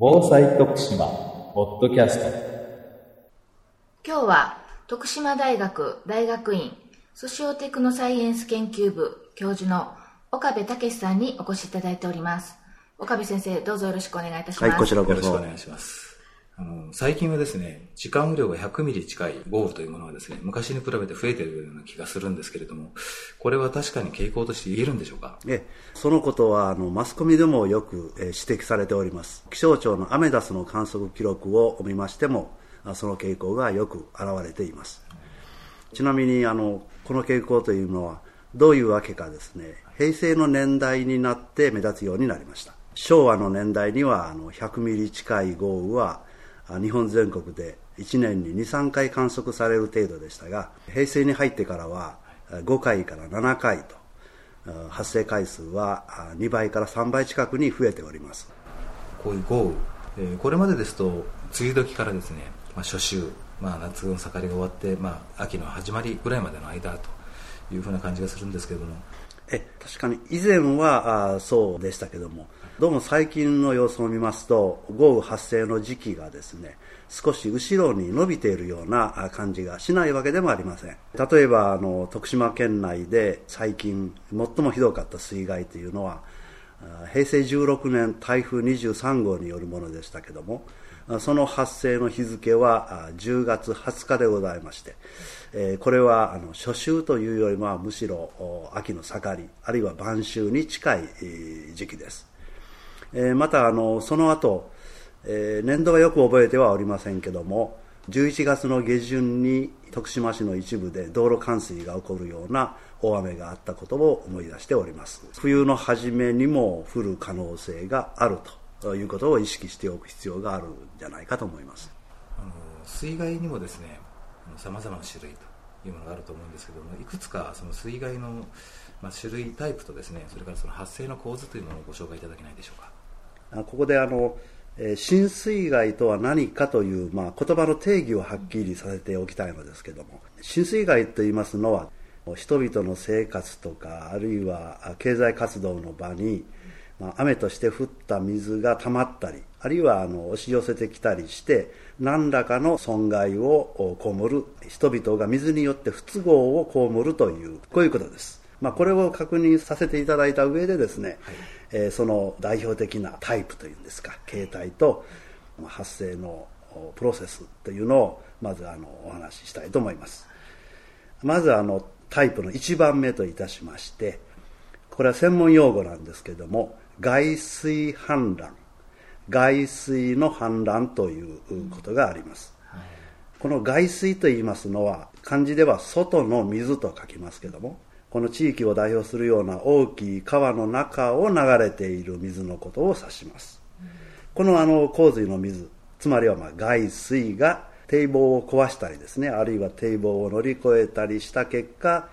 防災徳島ポッドキャスト今日は徳島大学大学院ソシオテクノサイエンス研究部教授の岡部武さんにお越しいただいております岡部先生どうぞよろしくお願いいたしますはい、こちらこそ。よろしくお願いします。あの、最近はですね、時間雨量が100ミリ近い豪雨というものはですね、昔に比べて増えているような気がするんですけれども、これは確かに傾向として言えるんでしょうか？えそのことはあのマスコミでもよくえー指摘されております。気象庁のアメダスの観測記録を見ましてもその傾向がよく現れています。ちなみにあのこの傾向というのはどういうわけかですね平成の年代になって目立つようになりました。昭和の年代にはあの100ミリ近い豪雨は日本全国で1年に23回観測される程度でしたが平成に入ってからは5回から7回とあ発生回数はあ2倍から3倍近くに増えております。こういう豪雨、えーこれまでですと、梅雨時からですね、まあ、初秋、まあ、夏の盛りが終わって、まあ、秋の始まりぐらいまでの間というふうな感じがするんですけれども、え確かに以前はあそうでしたけどもどうも最近の様子を見ますと豪雨発生の時期がですね少し後ろに伸びているような感じがしないわけでもありません。例えばあの徳島県内で最近最もひどかった水害というのは平成16年台風23号によるものでしたけどもその発生の日付は10月20日でございまして、これはあの初秋というよりもむしろ秋の盛りあるいは晩秋に近い時期です、えーまたあのその後、えー年度はよく覚えてはおりませんけども11月の下旬に徳島市の一部で道路冠水が起こるような大雨があったことを思い出しております。冬の初めにも降る可能性があるということを意識しておく必要があるんじゃないかと思います。あの水害にもですねさまざまな種類というものがあると思うんですけどもいくつかその水害の、まあ、種類タイプとですねそれからその発生の構図というものをご紹介いただけないでしょうか。ここであの、浸水害とは何かという、まあ、言葉の定義をはっきりさせておきたいのですけども浸水害といいますのは人々の生活とかあるいは経済活動の場に、まあ、雨として降った水が溜まったりあるいはあの押し寄せてきたりして何らかの損害を被る人々が水によって不都合を被るというこういうことです、まあ、これを確認させていただいた上でですね、えーその代表的なタイプというんですか形態とまあ発生のおプロセスというのをまずあのお話ししたいと思います。まずあのタイプの1番目といたしましてこれは専門用語なんですけども外水氾濫外水の氾濫ということがあります、この外水と言いますのは漢字では外の水と書きますけどもこの地域を代表するような大きい川の中を流れている水のことを指します、このあの洪水の水つまりはまあ外水が堤防を壊したりですねあるいは堤防を乗り越えたりした結果、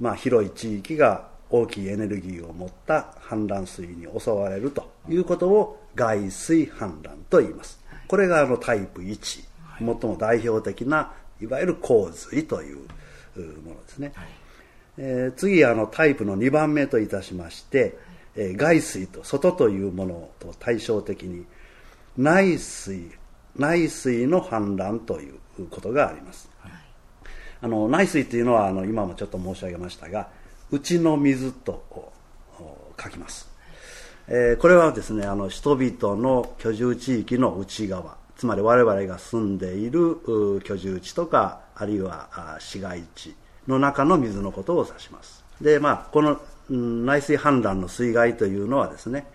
まあ、広い地域が大きいエネルギーを持った氾濫水に襲われるということを外水氾濫と言います。これがあのタイプ1最も代表的ないわゆる洪水といううものですね、えー次あのタイプの2番目といたしまして、えー外水と外というものと対照的に内水内水の氾濫ということがあります、あの内水というのはあの今もちょっと申し上げましたが内の水と書きます、えーこれはですねあの人々の居住地域の内側つまり我々が住んでいるう居住地とかあるいはあ市街地の中の水のことを指します。でまあこのうん内水氾濫の水害というのはですね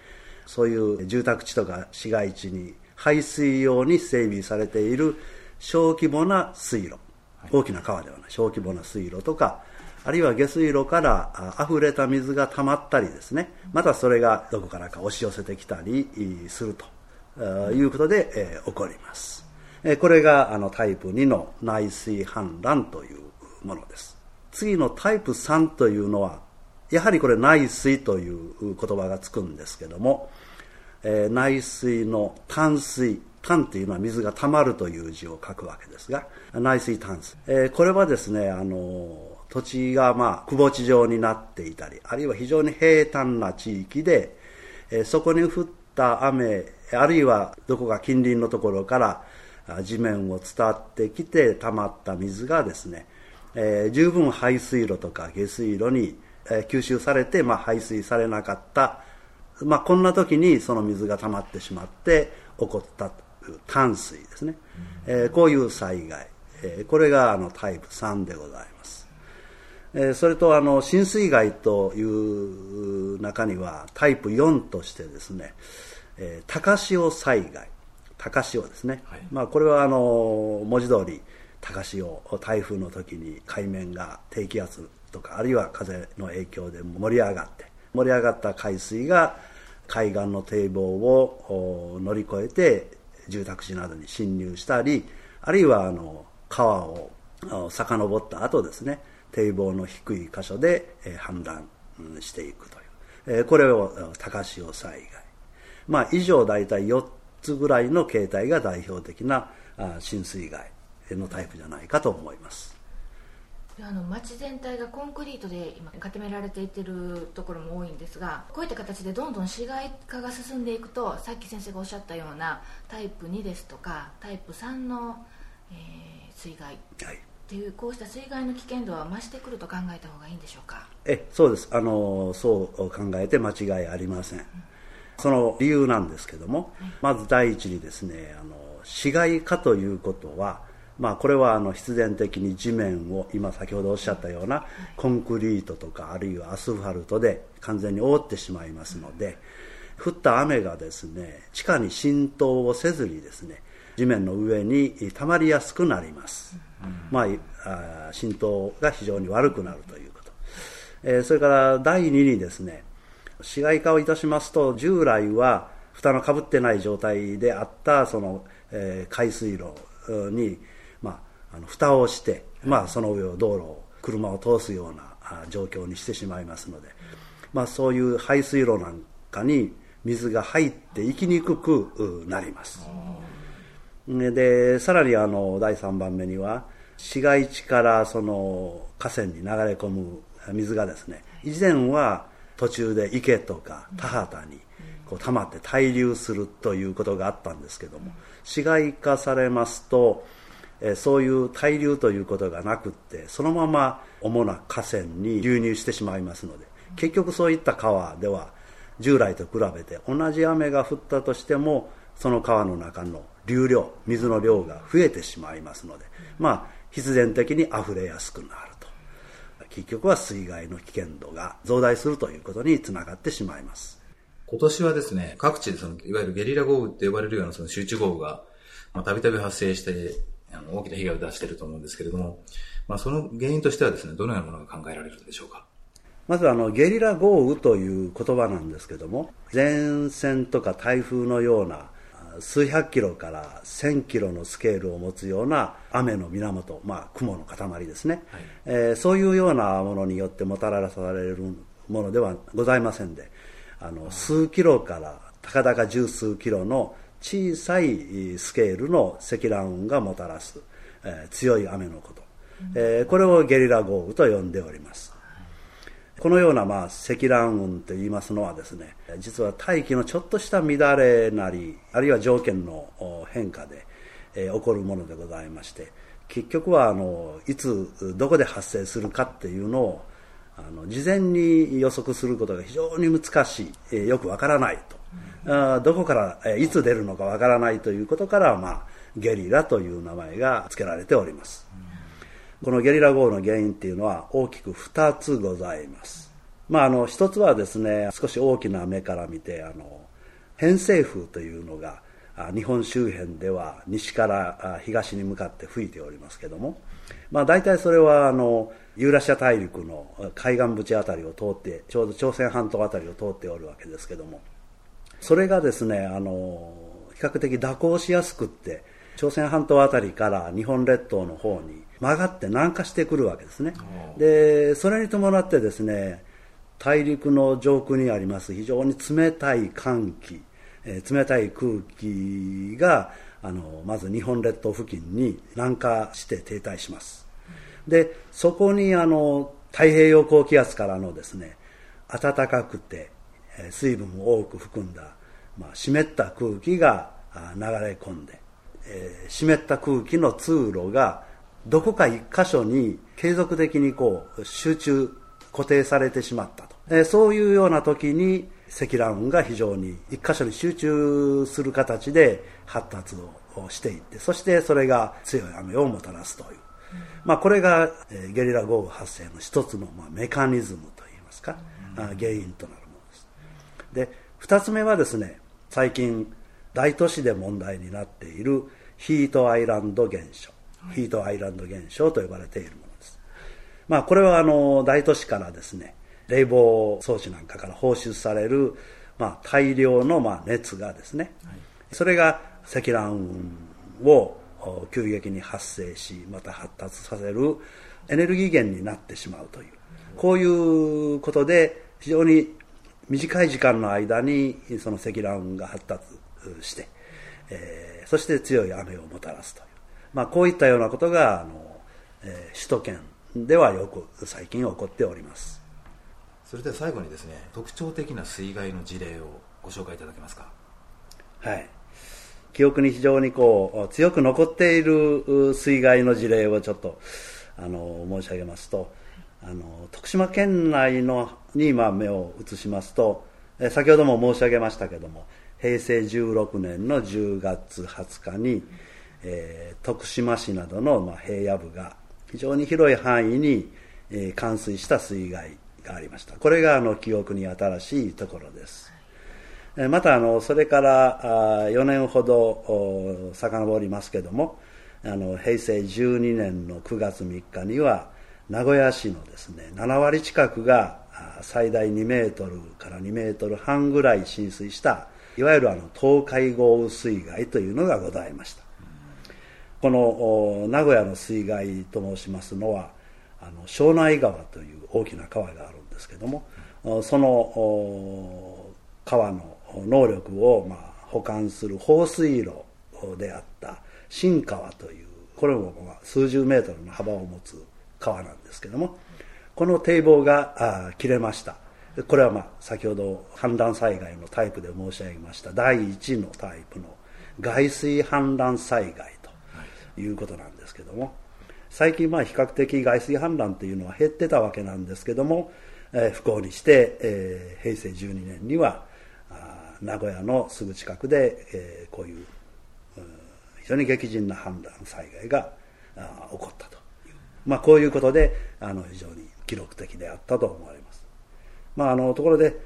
そういう住宅地とか市街地に排水用に整備されている小規模な水路。大きな川ではない。小規模な水路とかあるいは下水路からあ溢れた水が溜まったりですね。またそれがどこからか押し寄せてきたりいするとあいうことで、えー起こります、えーこれがあのタイプ2の内水氾濫というものです次のタイプ3というのはやはりこれ内水という言葉がつくんですけども、えー内水の淡水淡というのは水が溜まるという字を書くわけですが内水淡水、えーこれはですねあの土地がまあ窪地状になっていたりあるいは非常に平坦な地域で、えーそこに降った雨あるいはどこか近隣のところから地面を伝ってきて溜まった水がですね、えー、十分排水路とか下水路に、えー、吸収されて、まあ、排水されなかった、まあ、こんな時にその水が溜まってしまって起こったという淡水ですね、うん、えー、こういう災害、えこれがあのタイプ3でございます、えそれとあの浸水害という中にはタイプ4としてですね、え高潮災害。高潮ですね、はい、まあ、これはあの文字通り高潮台風の時に海面が低気圧とかあるいは風の影響で盛り上がって盛り上がった海水が海岸の堤防を乗り越えて住宅地などに侵入したりあるいはあの川を遡った後ですね堤防の低い箇所で氾濫していくという。これを高潮災害。まあ以上大体4つぐらいの形態が代表的な浸水害。のタイプじゃないかと思います。あの街全体がコンクリートで今固められていってるところも多いんですがこういった形でどんどん市街化が進んでいくとさっき先生がおっしゃったようなタイプ2ですとかタイプ3の、えー、水害、はい、っていうこうした水害の危険度は増してくると考えた方がいいんでしょうか？えそうです。あのそう考えて間違いありません、うんその理由なんですけども、まず第一にですねあの市街化ということは、まあ、これはあの必然的に地面を今先ほどおっしゃったようなコンクリートとかあるいはアスファルトで完全に覆ってしまいますので降った雨がですね地下に浸透をせずにですね地面の上に溜まりやすくなります、まあ、浸透が非常に悪くなるということ、えー、それから第二にですね市街化をいたしますと従来は蓋のかぶってない状態であったその、えー、海水路に、あ、あの蓋をして、まあ、その上を道路を車を通すような状況にしてしまいますので、まあ、そういう排水路なんかに水が入っていきにくくなります。でさらにあの第3番目には市街地からその河川に流れ込む水がですね以前は途中で池とか田畑にこう溜まって滞留するということがあったんですけども市街化されますとえそういう滞留ということがなくってそのまま主な河川に流入してしまいますので結局そういった川では従来と比べて同じ雨が降ったとしてもその川の中の流量水の量が増えてしまいますのでまあ必然的に溢れやすくなると結局は水害の危険度が増大するということにつながってしまいます。今年はですね、各地でその、いわゆるゲリラ豪雨って呼ばれるようなその集中豪雨が、たびたび発生して、あの、大きな被害を出していると思うんですけれども、まあ、その原因としてはですね、どのようなものが考えられるでしょうか？まずあの、ゲリラ豪雨という言葉なんですけども、前線とか台風のような数百キロから1000キロのスケールを持つような雨の源、まあ、雲の塊ですね、はい、えー、そういうようなものによってもたらされるものではございませんであの数キロからたかだか十数キロの小さいスケールの積乱雲がもたらす、えー、強い雨のこと、えー、これをゲリラ豪雨と呼んでおります。このような、まあ、積乱雲といいますのはですね実は大気のちょっとした乱れなりあるいは条件の変化で、えー、起こるものでございまして結局はあのいつどこで発生するかっていうのをあの事前に予測することが非常に難しい、えー、よくわからないと、うん、あどこから、えー、いつ出るのかわからないということから、まあ、ゲリラという名前が付けられております。うん。このゲリラ豪雨の原因っていうのは大きく2つございます。まあ、あの一つはですね少し大きな目から見てあの偏西風というのが日本周辺では西から東に向かって吹いておりますけども、まあ、大体それはあのユーラシア大陸の海岸縁あたりを通ってちょうど朝鮮半島あたりを通っておるわけですけども。それがですねあの比較的蛇行しやすくって朝鮮半島あたりから日本列島の方に曲がって南下してくるわけですね。でそれに伴ってですね大陸の上空にあります非常に冷たい寒気、えー、冷たい空気があのまず日本列島付近に南下して停滞しますでそこにあの太平洋高気圧からのですね暖かくて水分を多く含んだまあ、湿った空気が流れ込んで、えー、湿った空気の通路がどこか一箇所に継続的にこう集中固定されてしまったと、えー、そういうような時に積乱雲が非常に一箇所に集中する形で発達をしていってそしてそれが強い雨をもたらすという、まあ、これが、えー、ゲリラ豪雨発生の一つの、まあ、メカニズムといいますか、うん、原因となるものです。で二つ目はですね最近大都市で問題になっているヒートアイランド現象、ヒートアイランド現象と呼ばれているものです。まあ、これはあの大都市からですね、冷房装置なんかから放出される、まあ、大量のまあ熱がですね、それが積乱雲を急激に発生しまた発達させるエネルギー源になってしまうというこういうことで非常に短い時間の間にその積乱雲が発達して、えー、そして強い雨をもたらすという、まあ、こういったようなことがあの、えー、首都圏ではよく最近起こっております。それでは最後にですね特徴的な水害の事例をご紹介いただけますか？はい記憶に非常にこう強く残っている水害の事例をちょっとあの申し上げますとあの徳島県内のに今目を移しますと先ほども申し上げましたけども平成16年の10月20日に、えー、徳島市などの、まあ、平野部が非常に広い範囲に、えー、冠水した水害がありました。これがあの記憶に新しいところです、またあのそれから4年ほど遡りますけどもあの平成12年の9月3日には名古屋市のですね7割近くが最大2メートルから2メートル半ぐらい浸水したいわゆるあの東海豪雨水害というのがございました。この名古屋の水害と申しますのはあの庄内川という大きな川があるんですけどもその川の能力をまあ保管する放水路であった新川というこれも数十メートルの幅を持つ川なんですけどもこの堤防が切れました。これはまあ先ほど氾濫災害のタイプで申し上げました第1のタイプの外水氾濫災害ということなんですけども最近まあ比較的外水氾濫というのは減ってたわけなんですけども、え、不幸にして、えー、平成12年には名古屋のすぐ近くで、えー、こういう非常に激甚な氾濫災害が起こったという、まあ、こういうことであの非常に記録的であったと思われます。まあ、あのところで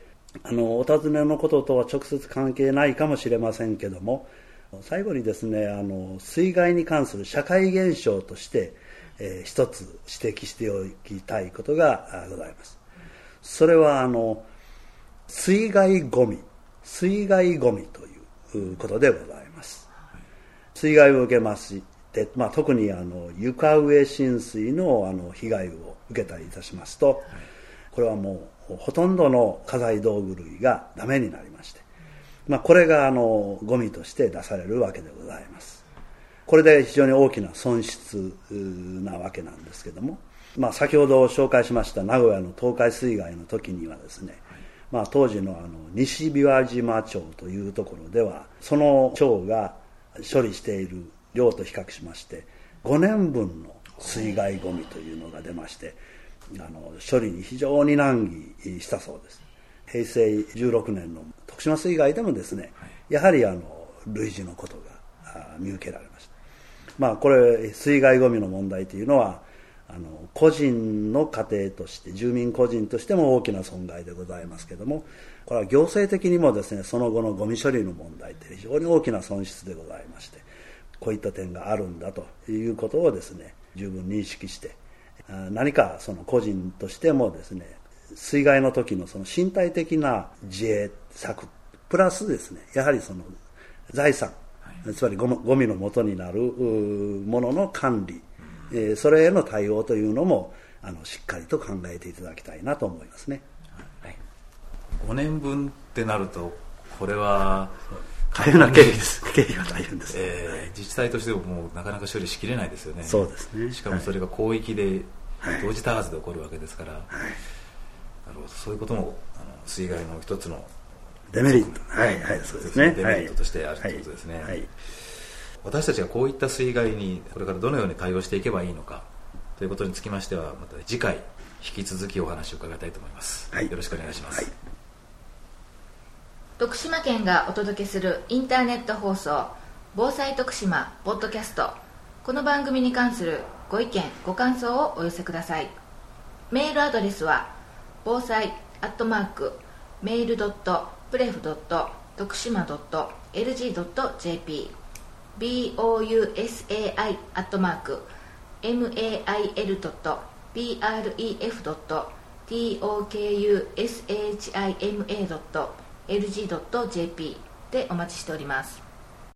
あのお尋ねのこととは直接関係ないかもしれませんけども最後にですねあの水害に関する社会現象として、えー、一つ指摘しておきたいことがございます。それはあの水害ごみ水害ごみということでございます。水害を受けまして、まあ、特にあの床上浸水のあの被害を受けたりいたしますと、これはもうほとんどの家財道具類がダメになりまして、まあ、これがあのゴミとして出されるわけでございます。これで非常に大きな損失なわけなんですけども、まあ、先ほど紹介しました名古屋の東海水害の時にはですね、まあ、当時のあの西琵琶島町というところではその町が処理している量と比較しまして5年分の水害ゴミというのが出ましてあの処理に非常に難儀したそうです。平成16年の徳島水害でもですね、やはりあの類似のことが見受けられました。まあこれ水害ごみの問題というのはあの個人の家庭として住民個人としても大きな損害でございますけどもこれは行政的にもですねその後のゴミ処理の問題って非常に大きな損失でございましてこういった点があるんだということをですね十分認識して何かその個人としてもですね水害の時のその身体的な自衛策プラスですねやはりその財産、はい、つまりゴミの元になるものの管理、えそれへの対応というのもあのしっかりと考えていただきたいなと思いますね、はい、5年分ってなるとこれは大変な経費です。経費が大変です、えー、自治体としてももうなかなか処理しきれないですよね。そうですね。しかもそれが広域で、同時多発で起こるわけですから、はい、なるほど。そういうこともあの水害の一つのデメリット。はいはいそうですね。デメリットとしてあるということですね、はい。はい私たちがこういった水害にこれからどのように対応していけばいいのかということにつきましてはまた次回引き続きお話を伺いたいと思います、はい。よろしくお願いします、はい。徳島県がお届けするインターネット放送防災徳島ポッドキャスト。この番組に関するご意見ご感想をお寄せください。メールアドレスは防災アットマークメールドットプレフドット徳島ドット LG.jp bousai アットマーク mail.bref.tokushima.lg.jp でお待ちしております